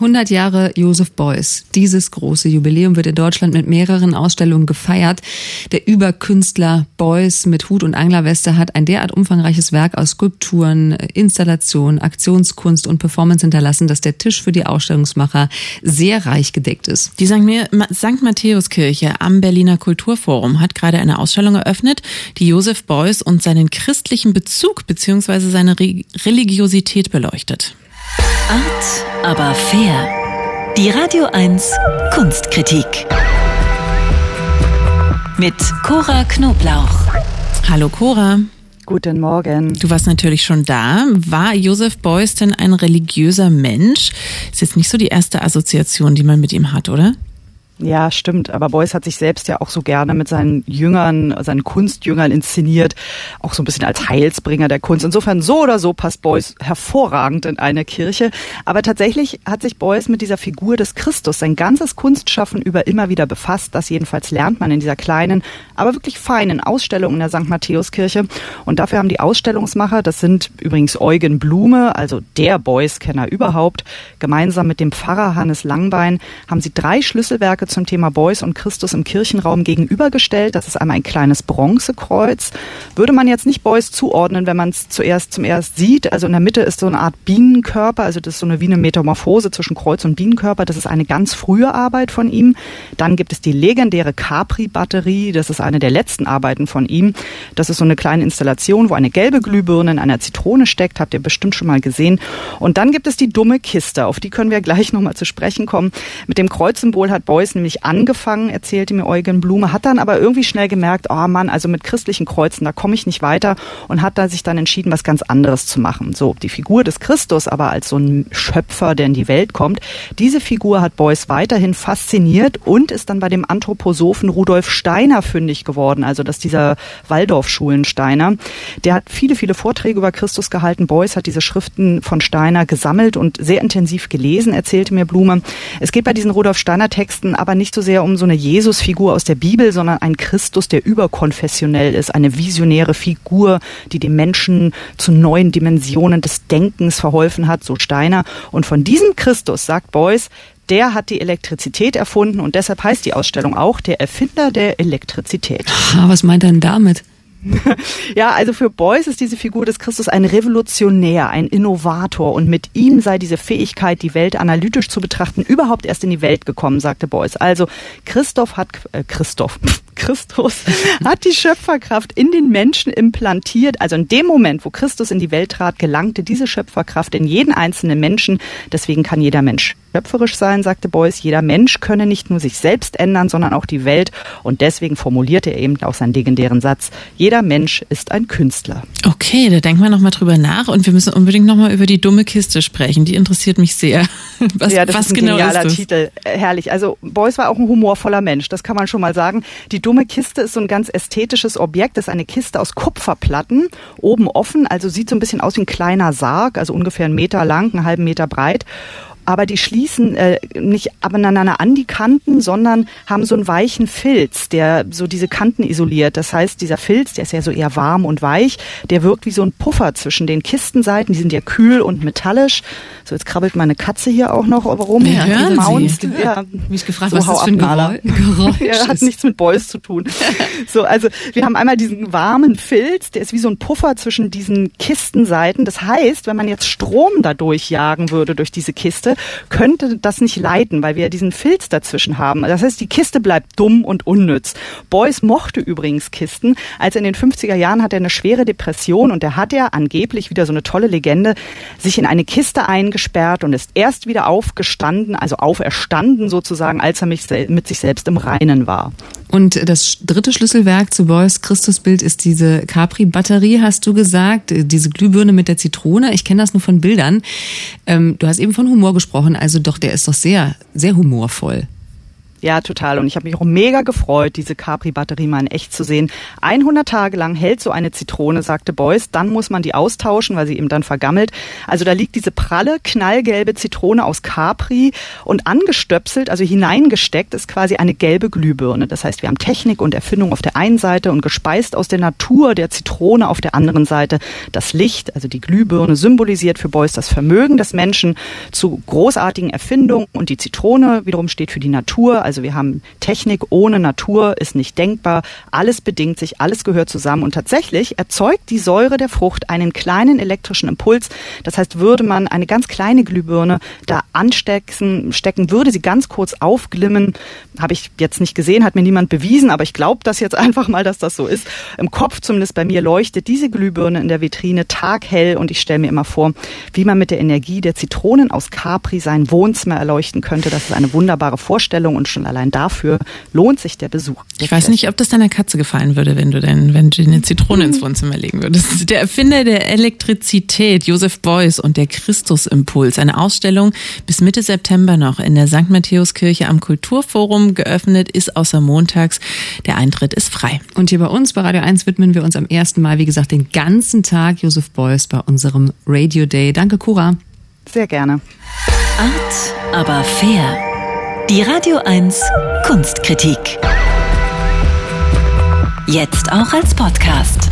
100 Jahre Joseph Beuys. Dieses große Jubiläum wird in Deutschland mit mehreren Ausstellungen gefeiert. Der Überkünstler Beuys mit Hut und Anglerweste hat ein derart umfangreiches Werk aus Skulpturen, Installationen, Aktionskunst und Performance hinterlassen, dass der Tisch für die Ausstellungsmacher sehr reich gedeckt ist. Die St. Matthäuskirche am Berliner Kulturforum hat gerade eine Ausstellung eröffnet, die Joseph Beuys und seinen christlichen Bezug bzw. seine Religiosität beleuchtet. Art, aber fair. Die Radio 1 Kunstkritik. Mit Cora Knoblauch. Hallo Cora. Guten Morgen. Du warst natürlich schon da. War Joseph Beuys denn ein religiöser Mensch? Ist jetzt nicht so die erste Assoziation, die man mit ihm hat, oder? Ja, stimmt. Aber Beuys hat sich selbst ja auch so gerne mit seinen Jüngern, seinen Kunstjüngern inszeniert, auch so ein bisschen als Heilsbringer der Kunst. Insofern so oder so passt Beuys hervorragend in eine Kirche. Aber tatsächlich hat sich Beuys mit dieser Figur des Christus sein ganzes Kunstschaffen über immer wieder befasst. Das jedenfalls lernt man in dieser kleinen, aber wirklich feinen Ausstellung in der St. Matthäuskirche. Und dafür haben die Ausstellungsmacher, das sind übrigens Eugen Blume, also der Beuys-Kenner überhaupt, gemeinsam mit dem Pfarrer Hannes Langbein, haben sie drei Schlüsselwerke zum Thema Beuys und Christus im Kirchenraum gegenübergestellt. Das ist einmal ein kleines Bronzekreuz. Würde man jetzt nicht Beuys zuordnen, wenn man es zuerst zum erst sieht. Also in der Mitte ist so eine Art Bienenkörper, also das ist so eine wie eine Metamorphose zwischen Kreuz und Bienenkörper. Das ist eine ganz frühe Arbeit von ihm. Dann gibt es die legendäre Capri-Batterie. Das ist eine der letzten Arbeiten von ihm. Das ist so eine kleine Installation, wo eine gelbe Glühbirne in einer Zitrone steckt. Habt ihr bestimmt schon mal gesehen. Und dann gibt es die dumme Kiste. Auf die können wir gleich nochmal zu sprechen kommen. Mit dem Kreuzsymbol hat Beuys nämlich angefangen, erzählte mir Eugen Blume, hat dann aber irgendwie schnell gemerkt, oh Mann, also mit christlichen Kreuzen, da komme ich nicht weiter und hat da sich dann entschieden, was ganz anderes zu machen. So, die Figur des Christus aber als so ein Schöpfer, der in die Welt kommt, diese Figur hat Beuys weiterhin fasziniert und ist dann bei dem Anthroposophen Rudolf Steiner fündig geworden, also dass dieser Waldorfschulensteiner, der hat viele, viele Vorträge über Christus gehalten. Beuys hat diese Schriften von Steiner gesammelt und sehr intensiv gelesen, erzählte mir Blume. Es geht bei diesen Rudolf Steiner Texten aber nicht so sehr um so eine Jesusfigur aus der Bibel, sondern ein Christus, der überkonfessionell ist, eine visionäre Figur, die dem Menschen zu neuen Dimensionen des Denkens verholfen hat, so Steiner. Und von diesem Christus sagt Beuys, der hat die Elektrizität erfunden und deshalb heißt die Ausstellung auch der Erfinder der Elektrizität. Was meint er denn damit? ja, also für Beuys ist diese Figur des Christus ein Revolutionär, ein Innovator und mit ihm sei diese Fähigkeit, die Welt analytisch zu betrachten, überhaupt erst in die Welt gekommen, sagte Beuys. Also Christoph hat äh, Christoph Christus hat die Schöpferkraft in den Menschen implantiert. Also in dem Moment, wo Christus in die Welt trat, gelangte diese Schöpferkraft in jeden einzelnen Menschen. Deswegen kann jeder Mensch schöpferisch sein, sagte Beuys. Jeder Mensch könne nicht nur sich selbst ändern, sondern auch die Welt. Und deswegen formulierte er eben auch seinen legendären Satz, jeder Mensch ist ein Künstler. Okay, da denken wir nochmal drüber nach und wir müssen unbedingt nochmal über die dumme Kiste sprechen. Die interessiert mich sehr. Was, ja, das was ist ein genau genialer ist Titel. Herrlich. Also Beuys war auch ein humorvoller Mensch, das kann man schon mal sagen. Die dumme Kiste ist so ein ganz ästhetisches Objekt. Das ist eine Kiste aus Kupferplatten, oben offen, also sieht so ein bisschen aus wie ein kleiner Sarg, also ungefähr einen Meter lang, einen halben Meter breit aber die schließen äh, nicht aneinander an die Kanten, sondern haben so einen weichen Filz, der so diese Kanten isoliert. Das heißt, dieser Filz, der ist ja so eher warm und weich, der wirkt wie so ein Puffer zwischen den Kistenseiten, die sind ja kühl und metallisch. So, jetzt krabbelt meine Katze hier auch noch rum. Ja, hören Maus, Sie. Ja, mich gefragt, so, was das für ein Geräusch ja, hat nichts mit Beuys zu tun. so, also wir haben einmal diesen warmen Filz, der ist wie so ein Puffer zwischen diesen Kistenseiten. Das heißt, wenn man jetzt Strom da durchjagen würde durch diese Kiste, könnte das nicht leiten, weil wir diesen Filz dazwischen haben. Das heißt, die Kiste bleibt dumm und unnütz. Beuys mochte übrigens Kisten. Als in den 50er Jahren hat er eine schwere Depression und er hat ja angeblich wieder so eine tolle Legende, sich in eine Kiste eingesperrt und ist erst wieder aufgestanden, also auferstanden sozusagen, als er mit sich selbst im Reinen war. Und das dritte Schlüsselwerk zu Beuys Christusbild ist diese Capri-Batterie, hast du gesagt, diese Glühbirne mit der Zitrone. Ich kenne das nur von Bildern. Ähm, du hast eben von Humor gesprochen, also doch, der ist doch sehr, sehr humorvoll. Ja, total. Und ich habe mich auch mega gefreut, diese Capri-Batterie mal in echt zu sehen. 100 Tage lang hält so eine Zitrone, sagte Beuys. Dann muss man die austauschen, weil sie eben dann vergammelt. Also da liegt diese pralle, knallgelbe Zitrone aus Capri und angestöpselt, also hineingesteckt, ist quasi eine gelbe Glühbirne. Das heißt, wir haben Technik und Erfindung auf der einen Seite und gespeist aus der Natur der Zitrone auf der anderen Seite. Das Licht, also die Glühbirne, symbolisiert für Beuys das Vermögen des Menschen zu großartigen Erfindungen und die Zitrone wiederum steht für die Natur also wir haben Technik ohne Natur ist nicht denkbar. Alles bedingt sich, alles gehört zusammen. Und tatsächlich erzeugt die Säure der Frucht einen kleinen elektrischen Impuls. Das heißt, würde man eine ganz kleine Glühbirne da anstecken, stecken, würde sie ganz kurz aufglimmen. Habe ich jetzt nicht gesehen, hat mir niemand bewiesen, aber ich glaube das jetzt einfach mal, dass das so ist. Im Kopf zumindest bei mir leuchtet diese Glühbirne in der Vitrine taghell und ich stelle mir immer vor, wie man mit der Energie der Zitronen aus Capri sein Wohnzimmer erleuchten könnte. Das ist eine wunderbare Vorstellung und schon schon allein dafür lohnt sich der Besuch. Ich weiß nicht, ob das deiner Katze gefallen würde, wenn du denn, wenn du eine Zitrone ins Wohnzimmer legen würdest. Der Erfinder der Elektrizität, Josef Beuys und der Christusimpuls. Eine Ausstellung bis Mitte September noch in der St. Matthäuskirche am Kulturforum geöffnet, ist außer montags. Der Eintritt ist frei. Und hier bei uns bei Radio 1 widmen wir uns am ersten Mal, wie gesagt, den ganzen Tag Josef Beuys bei unserem Radio Day. Danke, Cora. Sehr gerne. Art, aber fair. Die Radio 1 Kunstkritik. Jetzt auch als Podcast.